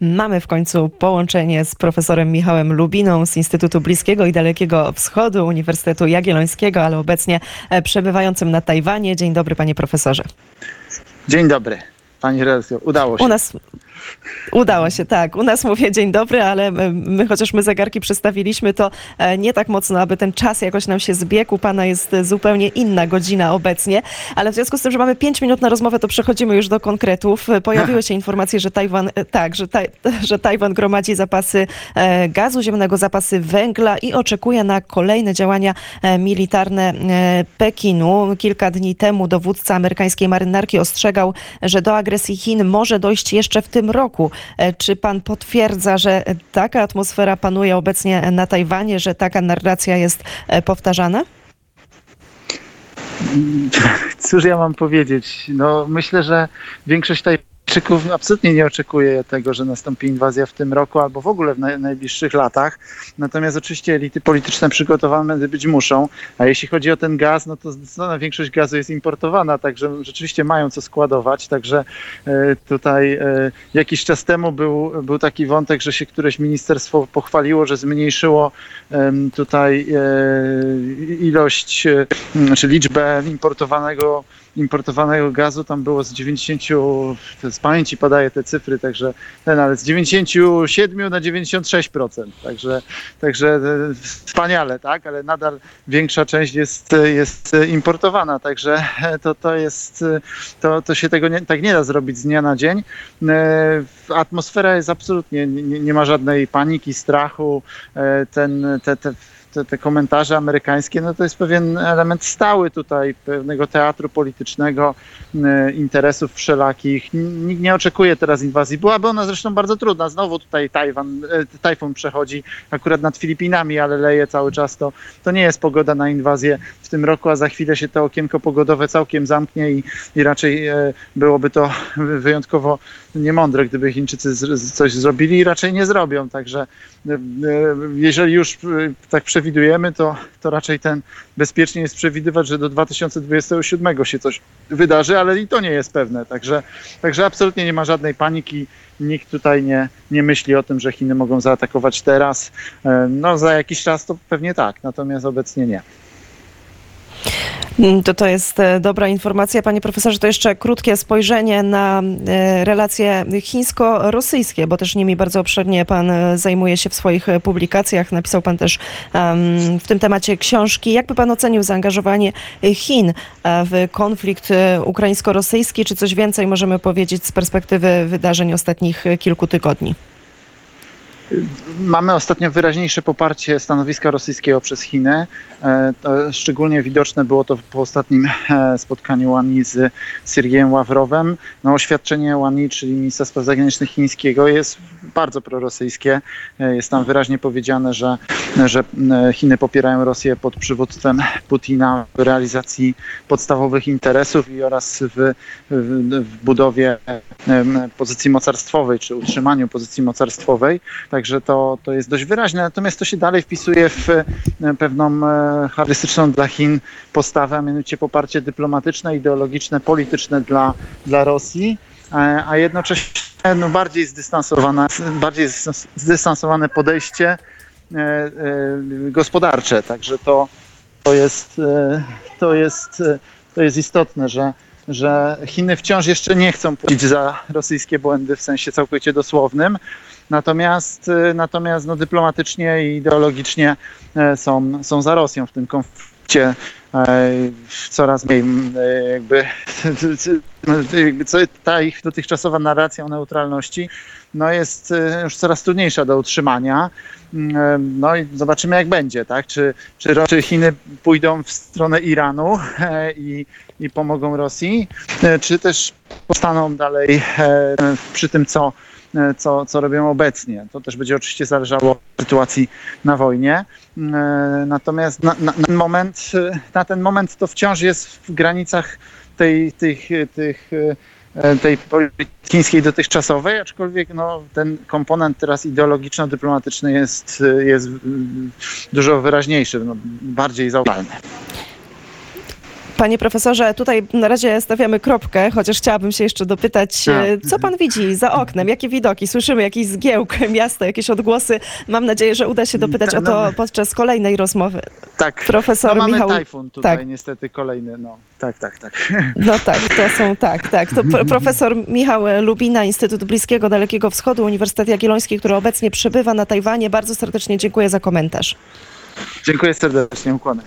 Mamy w końcu połączenie z profesorem Michałem Lubiną z Instytutu Bliskiego i Dalekiego Wschodu Uniwersytetu Jagiellońskiego, ale obecnie e, przebywającym na Tajwanie. Dzień dobry, panie profesorze. Dzień dobry, pani. Udało się. U nas udało się, tak. U nas mówię dzień dobry, ale my, chociaż my zegarki przestawiliśmy, to e, nie tak mocno, aby ten czas jakoś nam się zbiegł. Pana jest zupełnie inna godzina obecnie, ale w związku z tym, że mamy 5 minut na rozmowę, to przechodzimy już do konkretów. Pojawiły się informacje, że Tajwan, e, tak, że, że Tajwan gromadzi zapasy e, gazu ziemnego, zapasy węgla i oczekuje na kolejne działania e, militarne e, Pekinu. Kilka dni temu dowódca amerykańskiej marynarki ostrzegał, że do agresji Chin może dojść jeszcze w tym roku. E, Czy pan potwierdza, że taka atmosfera panuje obecnie na Tajwanie, że taka narracja jest e, powtarzana? Cóż ja mam powiedzieć? No, myślę, że większość Tajczyków absolutnie nie oczekuje tego, że nastąpi inwazja w tym roku albo w ogóle w naj, najbliższych latach. Natomiast oczywiście elity polityczne przygotowane być muszą. A jeśli chodzi o ten gaz, no to zdecydowana większość gazu jest importowana, także rzeczywiście mają co składować. Także e, tutaj e, jakiś czas temu był, był taki wątek, że się któreś ministerstwo pochwaliło, że zmniejszyło tutaj e, ilość, czy liczbę importowanego importowanego gazu tam było z 90, z pamięci podaję te cyfry, także ten, ale z 97 na 96%, także, także e, wspaniale, tak, ale nadal większa część jest, jest importowana, także to, to jest, to, to się tego nie, tak nie da zrobić z dnia na dzień. E, Atmosfera jest absolutnie, nie, nie ma żadnej paniki, strachu, E, ten, te, te te, te komentarze amerykańskie, no to jest pewien element stały tutaj pewnego teatru politycznego, interesów wszelakich. Nikt nie oczekuje teraz inwazji. Byłaby ona zresztą bardzo trudna. Znowu tutaj Tajwan, e, tajfun przechodzi akurat nad Filipinami, ale leje cały czas. To, to nie jest pogoda na inwazję w tym roku, a za chwilę się to okienko pogodowe całkiem zamknie i, i raczej e, byłoby to wyjątkowo niemądre, gdyby Chińczycy coś zrobili i raczej nie zrobią. Także e, jeżeli już tak przewidujemy, to, to raczej ten bezpiecznie jest przewidywać, że do 2027 się coś wydarzy, ale i to nie jest pewne. Także, także absolutnie nie ma żadnej paniki. Nikt tutaj nie, nie myśli o tym, że Chiny mogą zaatakować teraz. E, No za jakiś czas to pewnie tak, natomiast obecnie nie. Mm, To to jest e, dobra informacja. Panie profesorze, to jeszcze krótkie spojrzenie na e, relacje chińsko-rosyjskie, bo też nimi bardzo obszernie pan e, zajmuje się w swoich publikacjach. Napisał pan też w tym temacie książki. Jakby pan ocenił zaangażowanie Chin w konflikt ukraińsko-rosyjski? Czy coś więcej możemy powiedzieć z perspektywy wydarzeń ostatnich kilku tygodni? Mamy ostatnio wyraźniejsze poparcie stanowiska rosyjskiego przez Chiny. E, szczególnie widoczne było to po ostatnim e, spotkaniu Łani z Siergiejem Ławrowem. No, oświadczenie Łani, czyli ministra spraw zagranicznych chińskiego, jest bardzo prorosyjskie. E, Jest tam wyraźnie powiedziane, że, że Chiny popierają Rosję pod przywództwem Putina w realizacji podstawowych interesów i oraz w, w, w budowie pozycji mocarstwowej, czy utrzymaniu pozycji mocarstwowej. Także to, to jest dość wyraźne. Natomiast to się dalej wpisuje w e, pewną e, charakterystyczną dla Chin postawę, a mianowicie poparcie dyplomatyczne, ideologiczne, polityczne dla, dla Rosji, e, a jednocześnie no, bardziej, zdystansowane, bardziej zdystans- zdystansowane podejście gospodarcze. Także to, to jest, to jest, to jest istotne, że, że Chiny wciąż jeszcze nie chcą płacić za rosyjskie błędy w sensie całkowicie dosłownym. Natomiast, e, natomiast no, dyplomatycznie i ideologicznie e, są, są za Rosją w tym konflikcie. e, Coraz mniej e, jakby, co, ta ich dotychczasowa narracja o neutralności no, jest już coraz trudniejsza do utrzymania. Mm, No i zobaczymy jak będzie, tak? Czy, czy, czy Chiny pójdą w stronę Iranu i, i pomogą Rosji, czy też postaną dalej przy tym, co, co, co robią obecnie. To też będzie oczywiście zależało od sytuacji na wojnie. E, Natomiast na, na, na, ten moment, e, na ten moment to wciąż jest w granicach tej, tych, tych, e, tej chińskiej dotychczasowej, aczkolwiek no, ten komponent teraz ideologiczno-dyplomatyczny jest, jest mm, dużo wyraźniejszy, no, bardziej zauważalny. Panie profesorze, tutaj na razie stawiamy kropkę, chociaż chciałabym się jeszcze dopytać, A. e, co pan widzi za oknem? Jakie widoki? Słyszymy jakiś zgiełk miasta, jakieś odgłosy. Mam nadzieję, że uda się dopytać Ta- o to no- podczas kolejnej rozmowy. Tak. Profesor No mamy Michał. tajfun tutaj, tak. niestety kolejny. No, tak, tak, tak. No tak, to są tak, tak. To pro- profesor Michał Lubina, Instytut Bliskiego Dalekiego Wschodu, Uniwersytet Jagielloński, który obecnie przebywa na Tajwanie. Bardzo serdecznie dziękuję za komentarz. Dziękuję serdecznie, ukłony.